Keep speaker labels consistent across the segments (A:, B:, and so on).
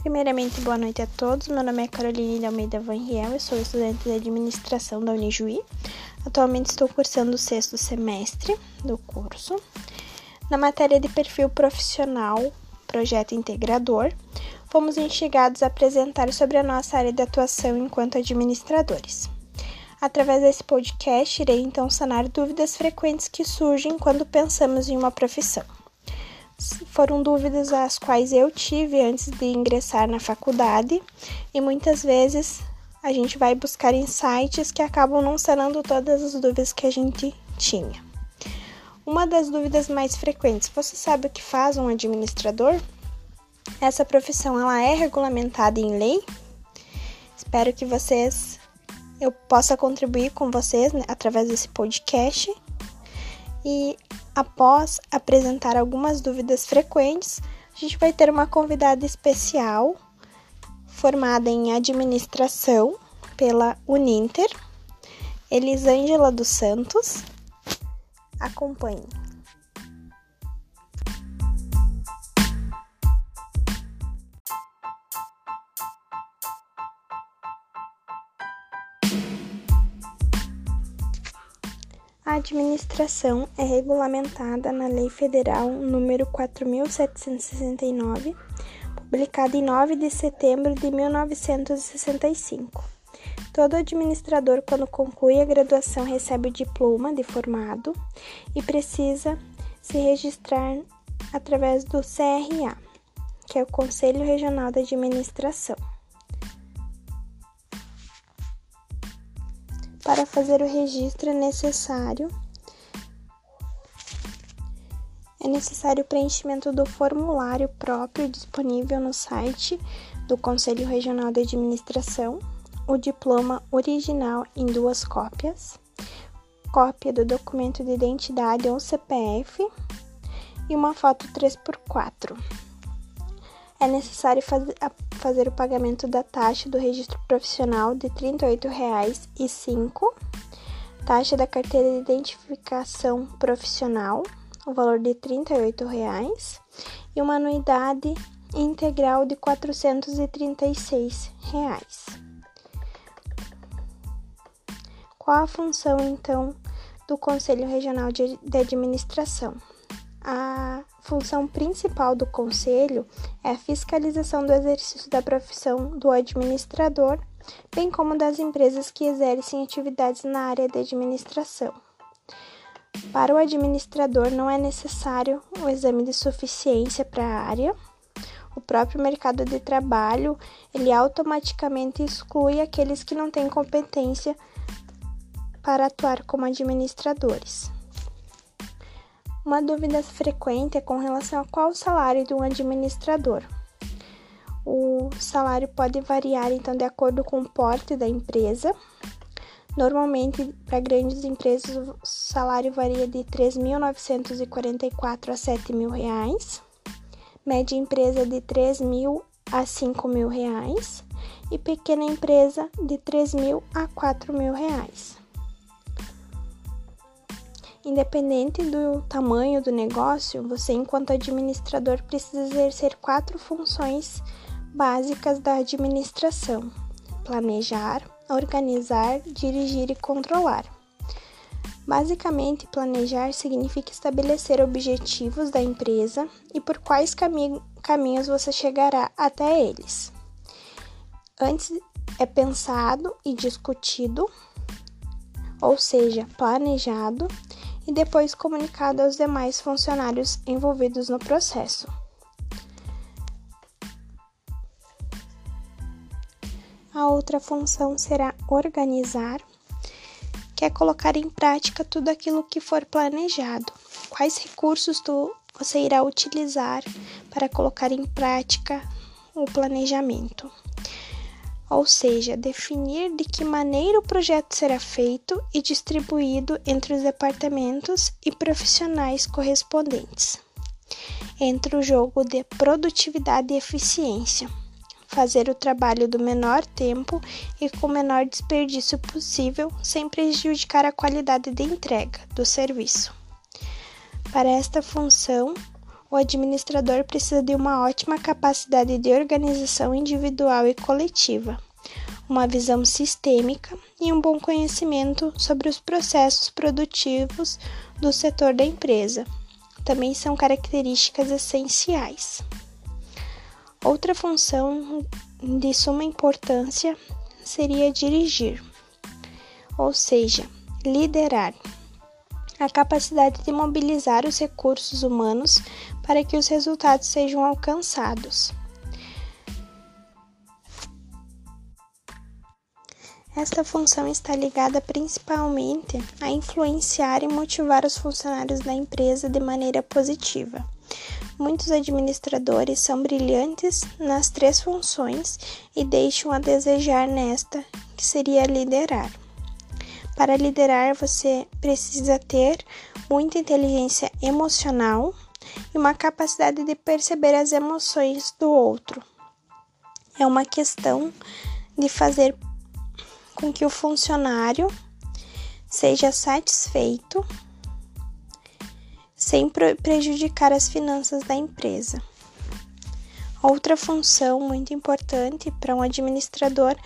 A: Primeiramente, boa noite a todos. Meu nome é Caroline de Almeida Van Riel, eu sou estudante de administração da Unijuí. Atualmente estou cursando o sexto semestre do curso. Na matéria de perfil profissional, projeto integrador, fomos enxergados a apresentar sobre a nossa área de atuação enquanto administradores. Através desse podcast, irei então sanar dúvidas frequentes que surgem quando pensamos em uma profissão foram dúvidas as quais eu tive antes de ingressar na faculdade e muitas vezes a gente vai buscar sites que acabam não sanando todas as dúvidas que a gente tinha. Uma das dúvidas mais frequentes: você sabe o que faz um administrador? Essa profissão ela é regulamentada em lei? Espero que vocês eu possa contribuir com vocês né, através desse podcast. E Após apresentar algumas dúvidas frequentes, a gente vai ter uma convidada especial formada em administração pela Uninter, Elisângela dos Santos. Acompanhe. Administração é regulamentada na Lei Federal nº 4769, publicada em 9 de setembro de 1965. Todo administrador, quando conclui a graduação, recebe o diploma de formado e precisa se registrar através do CRA, que é o Conselho Regional da Administração. Para fazer o registro é necessário. É necessário o preenchimento do formulário próprio disponível no site do Conselho Regional de Administração, o diploma original em duas cópias, cópia do documento de identidade ou CPF e uma foto 3x4 é necessário faz, fazer o pagamento da taxa do registro profissional de R$ 38,05, taxa da carteira de identificação profissional, o valor de R$ 38,00 e uma anuidade integral de 436 reais. Qual a função então do Conselho Regional de Administração? A função principal do Conselho é a fiscalização do exercício da profissão do administrador, bem como das empresas que exercem atividades na área de administração. Para o administrador, não é necessário o exame de suficiência para a área. O próprio mercado de trabalho ele automaticamente exclui aqueles que não têm competência para atuar como administradores. Uma dúvida frequente é com relação a qual o salário de um administrador. O salário pode variar então de acordo com o porte da empresa. Normalmente, para grandes empresas, o salário varia de R$ 3.944 a 7.000 reais, média empresa de R$ 3.000 a 5.000 reais, e pequena empresa de R$ 3.000 a R$ 4.000. Independente do tamanho do negócio, você, enquanto administrador, precisa exercer quatro funções básicas da administração: planejar, organizar, dirigir e controlar. Basicamente, planejar significa estabelecer objetivos da empresa e por quais cami caminhos você chegará até eles. Antes é pensado e discutido, ou seja, planejado e depois comunicado aos demais funcionários envolvidos no processo. A outra função será organizar, que é colocar em prática tudo aquilo que for planejado. Quais recursos tu, você irá utilizar para colocar em prática o planejamento? Ou seja, definir de que maneira o projeto será feito e distribuído entre os departamentos e profissionais correspondentes. Entre o jogo de produtividade e eficiência, fazer o trabalho do menor tempo e com o menor desperdício possível, sem prejudicar a qualidade de entrega do serviço. Para esta função, o administrador precisa de uma ótima capacidade de organização individual e coletiva, uma visão sistêmica e um bom conhecimento sobre os processos produtivos do setor da empresa. Também são características essenciais. Outra função de suma importância seria dirigir, ou seja, liderar. A capacidade de mobilizar os recursos humanos para que os resultados sejam alcançados. Esta função está ligada principalmente a influenciar e motivar os funcionários da empresa de maneira positiva. Muitos administradores são brilhantes nas três funções e deixam a desejar nesta, que seria liderar. Para liderar, você precisa ter muita inteligência emocional e uma capacidade de perceber as emoções do outro. É uma questão de fazer com que o funcionário seja satisfeito sem prejudicar as finanças da empresa. Outra função muito importante para um administrador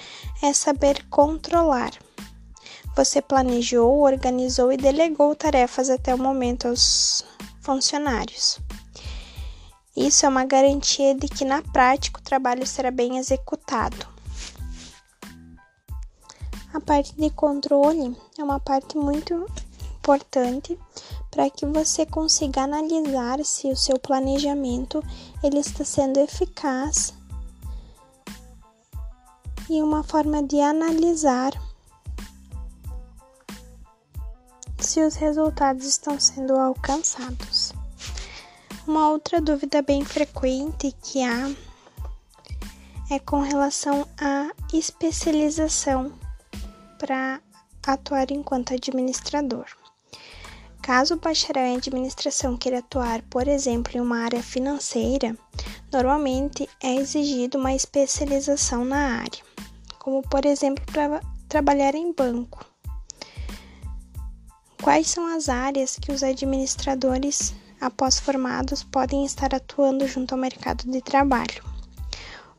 A: é saber controlar. Você planejou, organizou e delegou tarefas até o momento aos funcionários. Isso é uma garantia de que na prática o trabalho será bem executado. A parte de controle é uma parte muito importante para que você consiga analisar se o seu planejamento ele está sendo eficaz e uma forma de analisar se os resultados estão sendo alcançados. Uma outra dúvida bem frequente que há é com relação à especialização para atuar enquanto administrador. Caso o bacharel em administração queira atuar, por exemplo, em uma área financeira, normalmente é exigido uma especialização na área, como por exemplo para trabalhar em banco. Quais são as áreas que os administradores, após formados, podem estar atuando junto ao mercado de trabalho?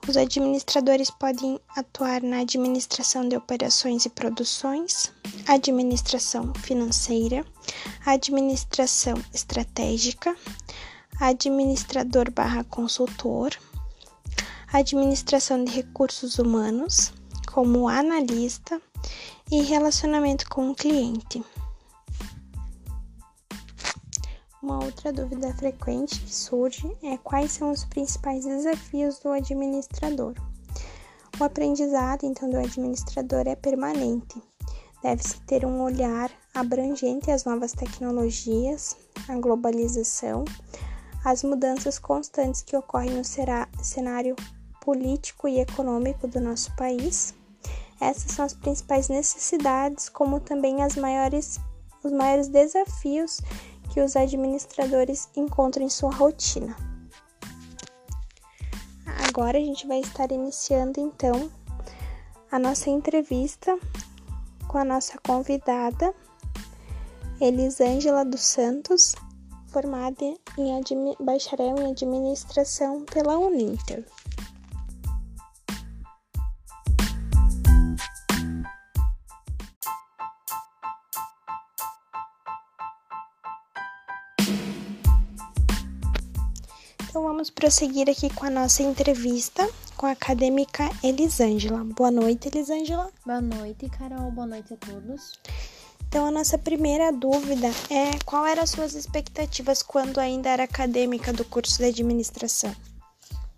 A: Os administradores podem atuar na administração de operações e produções, administração financeira, administração estratégica, administrador barra consultor, administração de recursos humanos, como analista e relacionamento com o cliente. Uma outra dúvida frequente que surge é quais são os principais desafios do administrador. O aprendizado, então, do administrador é permanente. Deve-se ter um olhar abrangente às novas tecnologias, à globalização, às mudanças constantes que ocorrem no cenário político e econômico do nosso país. Essas são as principais necessidades, como também as maiores, os maiores desafios que os administradores encontram em sua rotina. Agora a gente vai estar iniciando então a nossa entrevista com a nossa convidada, Elisângela dos Santos, formada em bacharel em administração pela Uninter. Vamos prosseguir aqui com a nossa entrevista com a acadêmica Elisângela. Boa noite, Elisângela.
B: Boa noite, Carol. Boa noite a todos.
A: Então a nossa primeira dúvida é qual eram as suas expectativas quando ainda era acadêmica do curso de administração?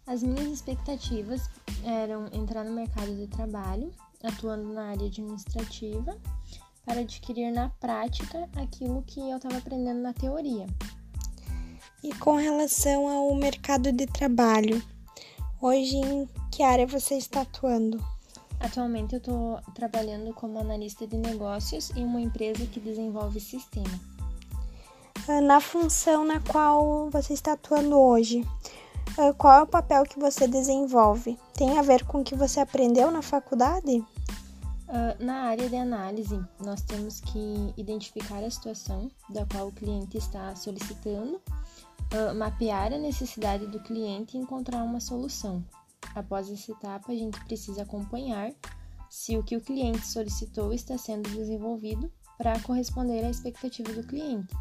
B: As minhas expectativas eram entrar no mercado de trabalho, atuando na área administrativa, para adquirir na prática aquilo que eu estava aprendendo na teoria.
A: E com relação ao mercado de trabalho, hoje em que área você está atuando?
B: Atualmente eu estou trabalhando como analista de negócios em uma empresa que desenvolve sistema.
A: Ah, na função na qual você está atuando hoje, ah, qual é o papel que você desenvolve? Tem a ver com o que você aprendeu na faculdade?
B: Uh, na área de análise, nós temos que identificar a situação da qual o cliente está solicitando uh, mapear a necessidade do cliente e encontrar uma solução. Após essa etapa, a gente precisa acompanhar se o que o cliente solicitou está sendo desenvolvido para corresponder à expectativa do cliente.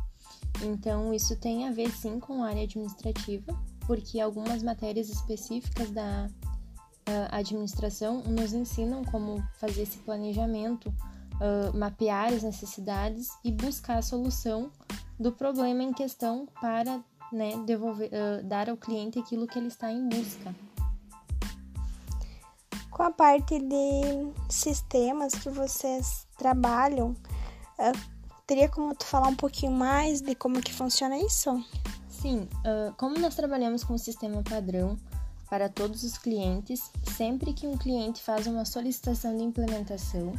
B: Então, isso tem a ver sim com a área administrativa, porque algumas matérias específicas da uh, administração nos ensinam como fazer esse planejamento, uh, mapear as necessidades e buscar a solução do problema em questão para né, devolver, uh, dar ao cliente aquilo que ele está em busca.
A: Com a parte de sistemas que vocês trabalham, teria como tu falar um pouquinho mais de como que funciona isso?
B: Sim, uh, como nós trabalhamos com o sistema padrão para todos os clientes, sempre que um cliente faz uma solicitação de implementação,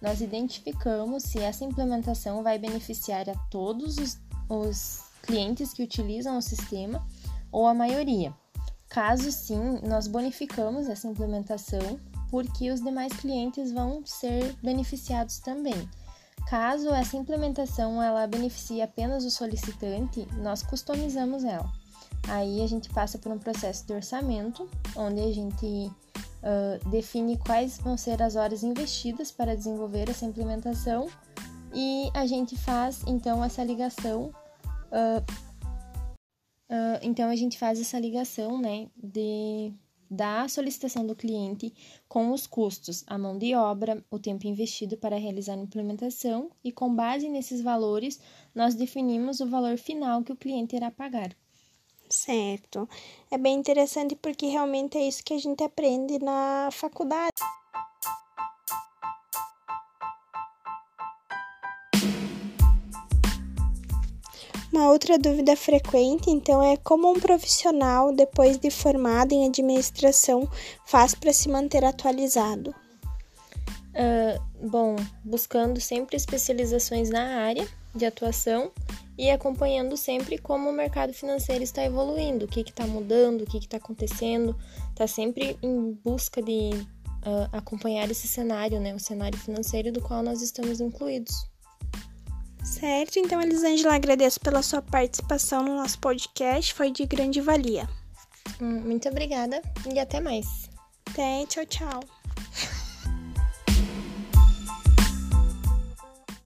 B: nós identificamos se essa implementação vai beneficiar a todos os, os clientes que utilizam o sistema ou a maioria. Caso sim, nós bonificamos essa implementação porque os demais clientes vão ser beneficiados também. Caso essa implementação ela beneficie apenas o solicitante, nós customizamos ela. Aí a gente passa por um processo de orçamento, onde a gente uh, define quais vão ser as horas investidas para desenvolver essa implementação e a gente faz então essa ligação. Uh, então a gente faz essa ligação, né, de da solicitação do cliente com os custos, a mão de obra, o tempo investido para realizar a implementação e, com base nesses valores, nós definimos o valor final que o cliente irá pagar.
A: Certo. É bem interessante porque realmente é isso que a gente aprende na faculdade. Uma outra dúvida frequente, então, é como um profissional, depois de formado em administração, faz para se manter atualizado?
B: Uh, bom, buscando sempre especializações na área de atuação e acompanhando sempre como o mercado financeiro está evoluindo, o que está mudando, o que está acontecendo, está sempre em busca de uh, acompanhar esse cenário, né, o cenário financeiro do qual nós estamos incluídos.
A: Certo, então Elisângela, agradeço pela sua participação no nosso podcast, foi de grande valia.
B: Hum, muito obrigada e até mais.
A: Até, tchau, tchau.